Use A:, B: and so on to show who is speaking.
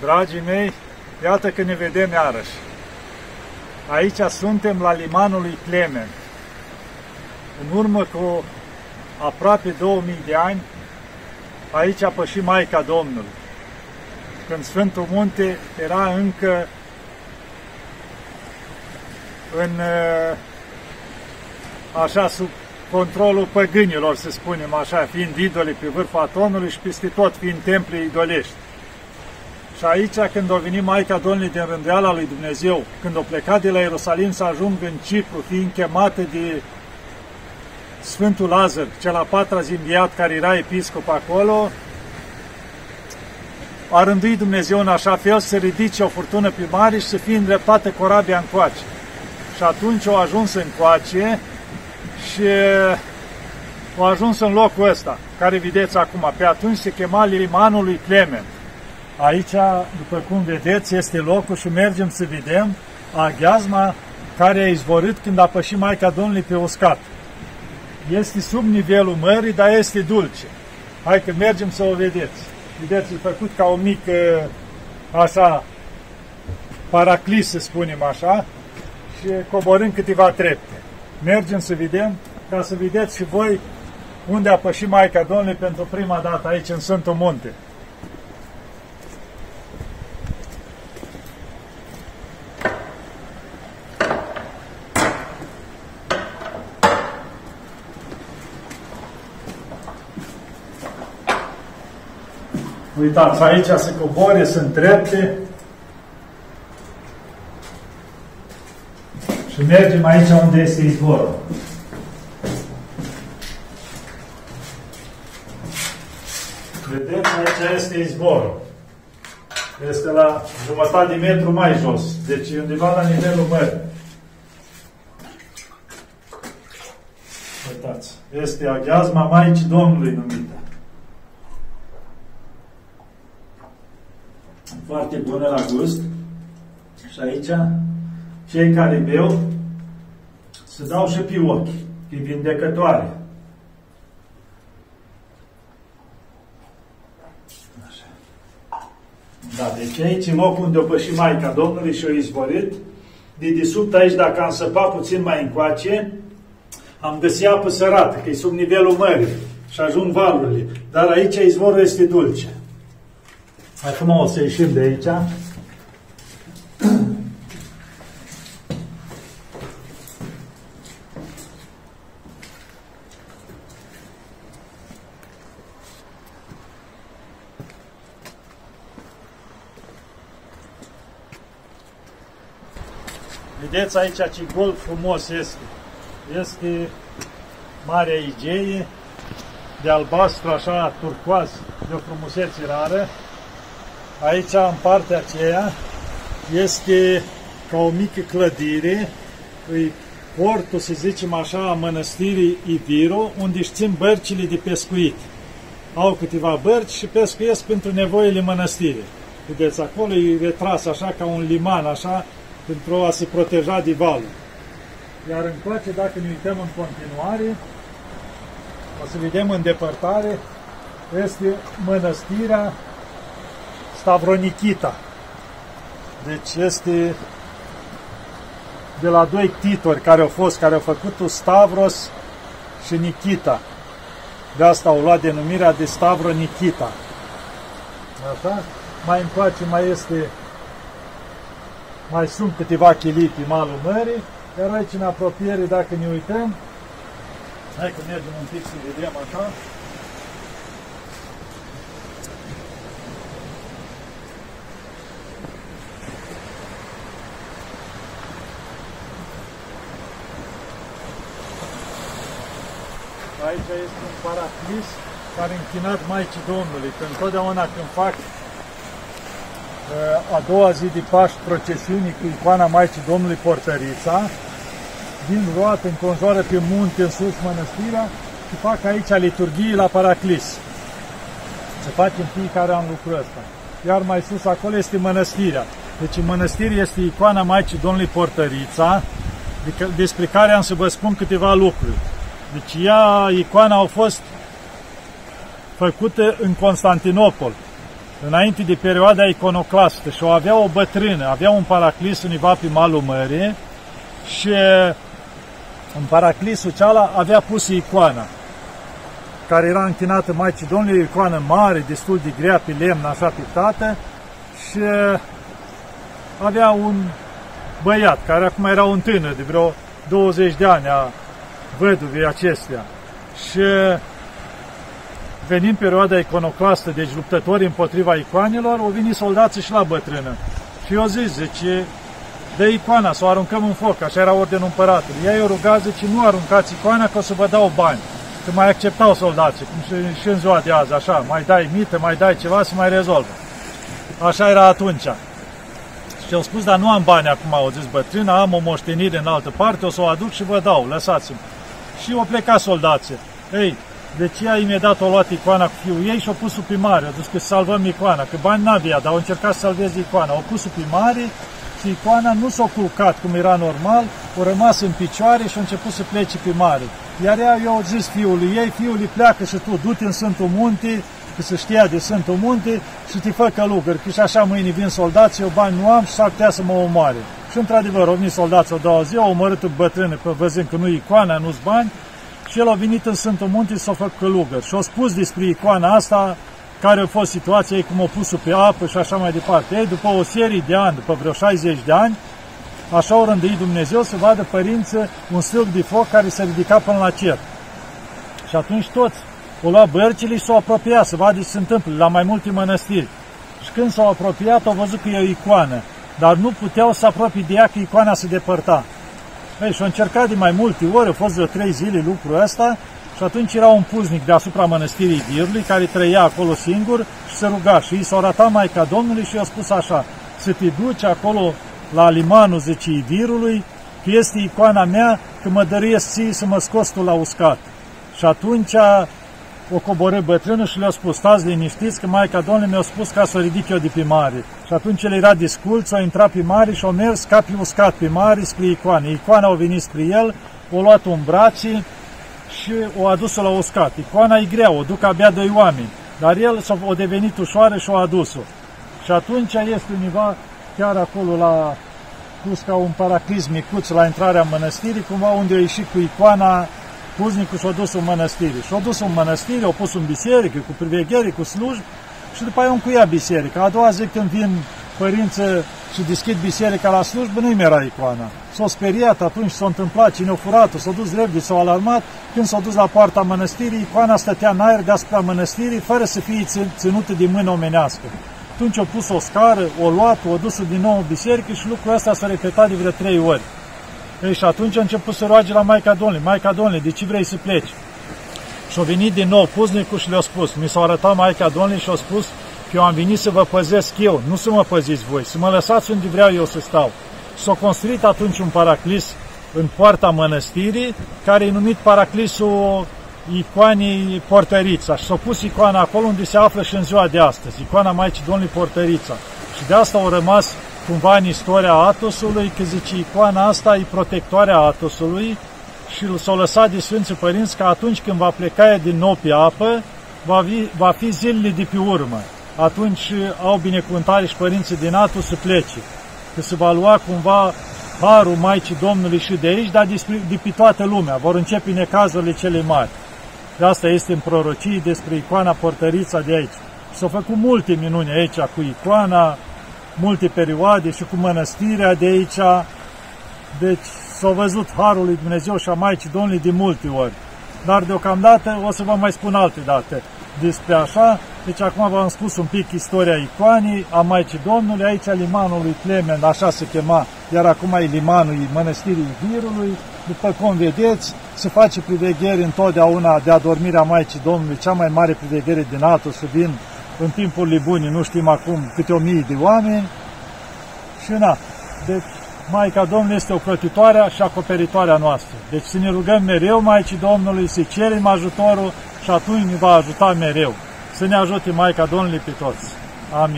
A: Dragii mei, iată că ne vedem iarăși. Aici suntem la limanul lui Clement. În urmă cu aproape 2000 de ani, aici a pășit Maica Domnului. Când Sfântul Munte era încă în așa sub controlul păgânilor, să spunem așa, fiind idole pe vârful atonului și peste tot fiind temple idolești. Și aici, când a venit Maica Domnului din rânduiala lui Dumnezeu, când a plecat de la Ierusalim să ajungă în Cipru, fiind chemată de Sfântul Lazar, cel a patra zi înviat, care era episcop acolo, a rânduit Dumnezeu în așa fel să ridice o furtună pe mare și să fie îndreptată corabia încoace. Și atunci au ajuns încoace și au ajuns în locul ăsta, care vedeți acum. Pe atunci se chema limanul lui Clement. Aici, după cum vedeți, este locul și mergem să vedem aghiazma care a izvorât când a pășit Maica Domnului pe uscat. Este sub nivelul mării, dar este dulce. Hai că mergem să o vedeți. Vedeți, e făcut ca o mică, așa, paraclis, să spunem așa, și coborând câteva trepte. Mergem să vedem, ca să vedeți și voi unde a pășit Maica Domnului pentru prima dată aici în Sfântul Munte. Uitați, aici se coboare, sunt trepte. Și mergem aici unde este izvorul. Vedeți, aici este izvorul. Este la jumătate de metru mai jos. Deci undeva la nivelul mării. Uitați, este aghiazma Maicii Domnului numită. Foarte bună la gust. Și aici, cei care beau, se dau și pe ochi, pe vindecătoare. Așa. Da, deci aici locul unde o păși Maica Domnului și-o izvorit, de desubt aici, dacă am săpat puțin mai încoace, am găsit apă sărată, că e sub nivelul mării și ajung valurile. Dar aici izvorul este dulce. Acum o să ieșim de aici. Vedeți aici ce gol frumos este. Este Marea Igee, de albastru, așa, turcoaz, de o frumusețe rară. Aici, în partea aceea, este ca o mică clădire, îi portul, să zicem așa, a mănăstirii Iviro, unde își țin bărcile de pescuit. Au câteva bărci și pescuiesc pentru nevoile mănăstirii. Vedeți, acolo e retras așa ca un liman, așa, pentru a se proteja de val. Iar în place, dacă ne uităm în continuare, o să vedem în depărtare, este mănăstirea Stavronikita. Deci este de la doi titori care au fost, care au făcut Stavros și Nikita. De asta au luat denumirea de Stavro Nikita. Așa? Mai încoace mai este mai sunt câteva chilii pe malul mării, iar aici în apropiere, dacă ne uităm, hai că mergem un pic să vedem așa, Aici este un paraclis care închinat Maicii Domnului, că întotdeauna când fac uh, a doua zi de Paști procesiunii cu icoana Maicii Domnului Portărița, din roată, înconjoară pe munte, în sus mănăstirea și fac aici liturghii la paraclis. Se face în fiecare an lucrul ăsta. Iar mai sus acolo este mănăstirea. Deci în mănăstire este icoana Maicii Domnului Portărița, despre care am să vă spun câteva lucruri. Deci ea, icoana, au fost făcute în Constantinopol. înainte de perioada iconoclastă și o avea o bătrână, avea un paraclis undeva pe malul mării și în paraclisul ceala avea pus icoana care era închinată Maicii Domnului, o icoană mare, destul de grea, pe lemn, așa pictată, și avea un băiat, care acum era un tânăr, de vreo 20 de ani, a văduvii acestea. Și venind perioada iconoclastă, deci luptători împotriva icoanelor, au venit soldații și la bătrână. Și eu zis, zice, de icoana, să o aruncăm în foc, așa era ordinul împăratului. Ea i-a rugat, zice, nu aruncați icoana, că o să vă dau bani. Că mai acceptau soldații, cum și, și în ziua de azi, așa, mai dai mită, mai dai ceva, să mai rezolvă. Așa era atunci. Și au spus, dar nu am bani acum, au zis bătrâna, am o moștenire în altă parte, o să o aduc și vă dau, lăsați-mi. Și au plecat soldații. Ei, deci ea imediat a luat icoana cu fiul ei și a pus-o pe mare. A zis că salvăm icoana, că bani n-avea, dar au încercat să salveze icoana. Au pus-o pe mare și icoana nu s-a culcat cum era normal, a rămas în picioare și a început să plece pe mare. Iar ea i-a zis fiului ei, fiul pleacă și tu du-te în Sfântul Munte, că se știa de Sfântul Munte și te fă călugări, că și așa mâine vin soldații, eu bani nu am și s-ar putea să mă omoare. Și într-adevăr, au venit soldații o doua zi, au omorât bătrâne, pe văzând că nu icoana, nu-s bani, și el a venit în Sfântul Munte să o facă călugări. Și a spus despre icoana asta, care a fost situația ei, cum a pus-o pe apă și așa mai departe. Ei, după o serie de ani, după vreo 60 de ani, așa au rânduit Dumnezeu să vadă părință un stâlp de foc care se ridica până la cer. Și atunci toți o lua bărcile și s-au apropiat să vadă ce se întâmplă la mai multe mănăstiri. Și când s-au apropiat, au văzut că e o icoană, dar nu puteau să apropie de ea că icoana se depărta. Ei, și-au încercat de mai multe ori, au fost de trei zile lucrul ăsta, și atunci era un puznic deasupra mănăstirii Virului, care trăia acolo singur și se ruga. Și i s-a arătat Maica Domnului și i-a spus așa, să te duci acolo la limanul, zice, Virului, că este icoana mea, că mă dăruiesc ție să mă scos tu la uscat. Și atunci o coborâ bătrânul și le-a spus, stați liniștiți că Maica Domnului mi-a spus ca să o ridic eu de pe mare. Și atunci el era disculț, a intrat pe mare și a mers ca pe uscat pe mare spre icoane. Icoana a venit spre el, o luat în brațe și o adus-o la uscat. Icoana e grea, o duc abia doi oameni, dar el s-a devenit ușoară și o adus-o. Și atunci este univa chiar acolo la pus ca un paraclis micuț la intrarea mănăstirii, cumva unde a ieșit cu icoana Puznicul și-a dus în mănăstire. Și-a dus în mănăstire, au pus în biserică, cu priveghere, cu slujbi și după aia au încuiat biserica. A doua zi când vin părință și deschid biserica la slujbă, nu-i era icoana. S-au speriat atunci, s-a întâmplat, cine a furat s-a dus repede, s-au alarmat. Când s-au dus la poarta mănăstirii, icoana stătea în aer deasupra mănăstirii, fără să fie ținută de mână omenească. Atunci au pus o scară, o luat, o dus din nou în biserică și lucrul ăsta s-a repetat de vreo trei ori. Ei, și atunci a început să roage la Maica Domnului, Maica Domnului, de ce vrei să pleci? Și a venit din nou puznicul și le-a spus, mi s-a arătat Maica Domnului și a spus că eu am venit să vă păzesc eu, nu să mă păziți voi, să mă lăsați unde vreau eu să stau. S-a construit atunci un paraclis în poarta mănăstirii, care e numit paraclisul icoanei Portărița și s-a pus icoana acolo unde se află și în ziua de astăzi, icoana Maicii Domnului Portărița. Și de asta au rămas cumva în istoria Atosului, că zice icoana asta e protectoarea Atosului și s-au lăsat de Sfinții Părinți că atunci când va pleca din nou pe apă, va fi, va fi zilele de pe urmă. Atunci au binecuvântare și părinții din Atos să plece. Că se va lua cumva harul Maicii Domnului și de aici, dar de, de pe toată lumea. Vor începe necazurile cele mari. De asta este în prorocii despre icoana portărița de aici. S-au făcut multe minuni aici cu icoana, multe perioade și cu mănăstirea de aici. Deci s-a văzut Harul lui Dumnezeu și a Maicii Domnului de multe ori. Dar deocamdată o să vă mai spun alte date despre așa. Deci acum v-am spus un pic istoria icoanii a Maicii Domnului, aici limanul lui Clement, așa se chema, iar acum e limanul mănăstirii Virului. După cum vedeți, se face priveghere întotdeauna de adormirea Maicii Domnului, cea mai mare priveghere din Atos, să vin în timpul bune, nu știm acum câte o mii de oameni. Și na, deci Maica Domnului este ocrotitoarea și acoperitoarea noastră. Deci să ne rugăm mereu Maicii Domnului, să cerem ajutorul și atunci ne va ajuta mereu. Să ne ajute Maica Domnului pe toți. Amin.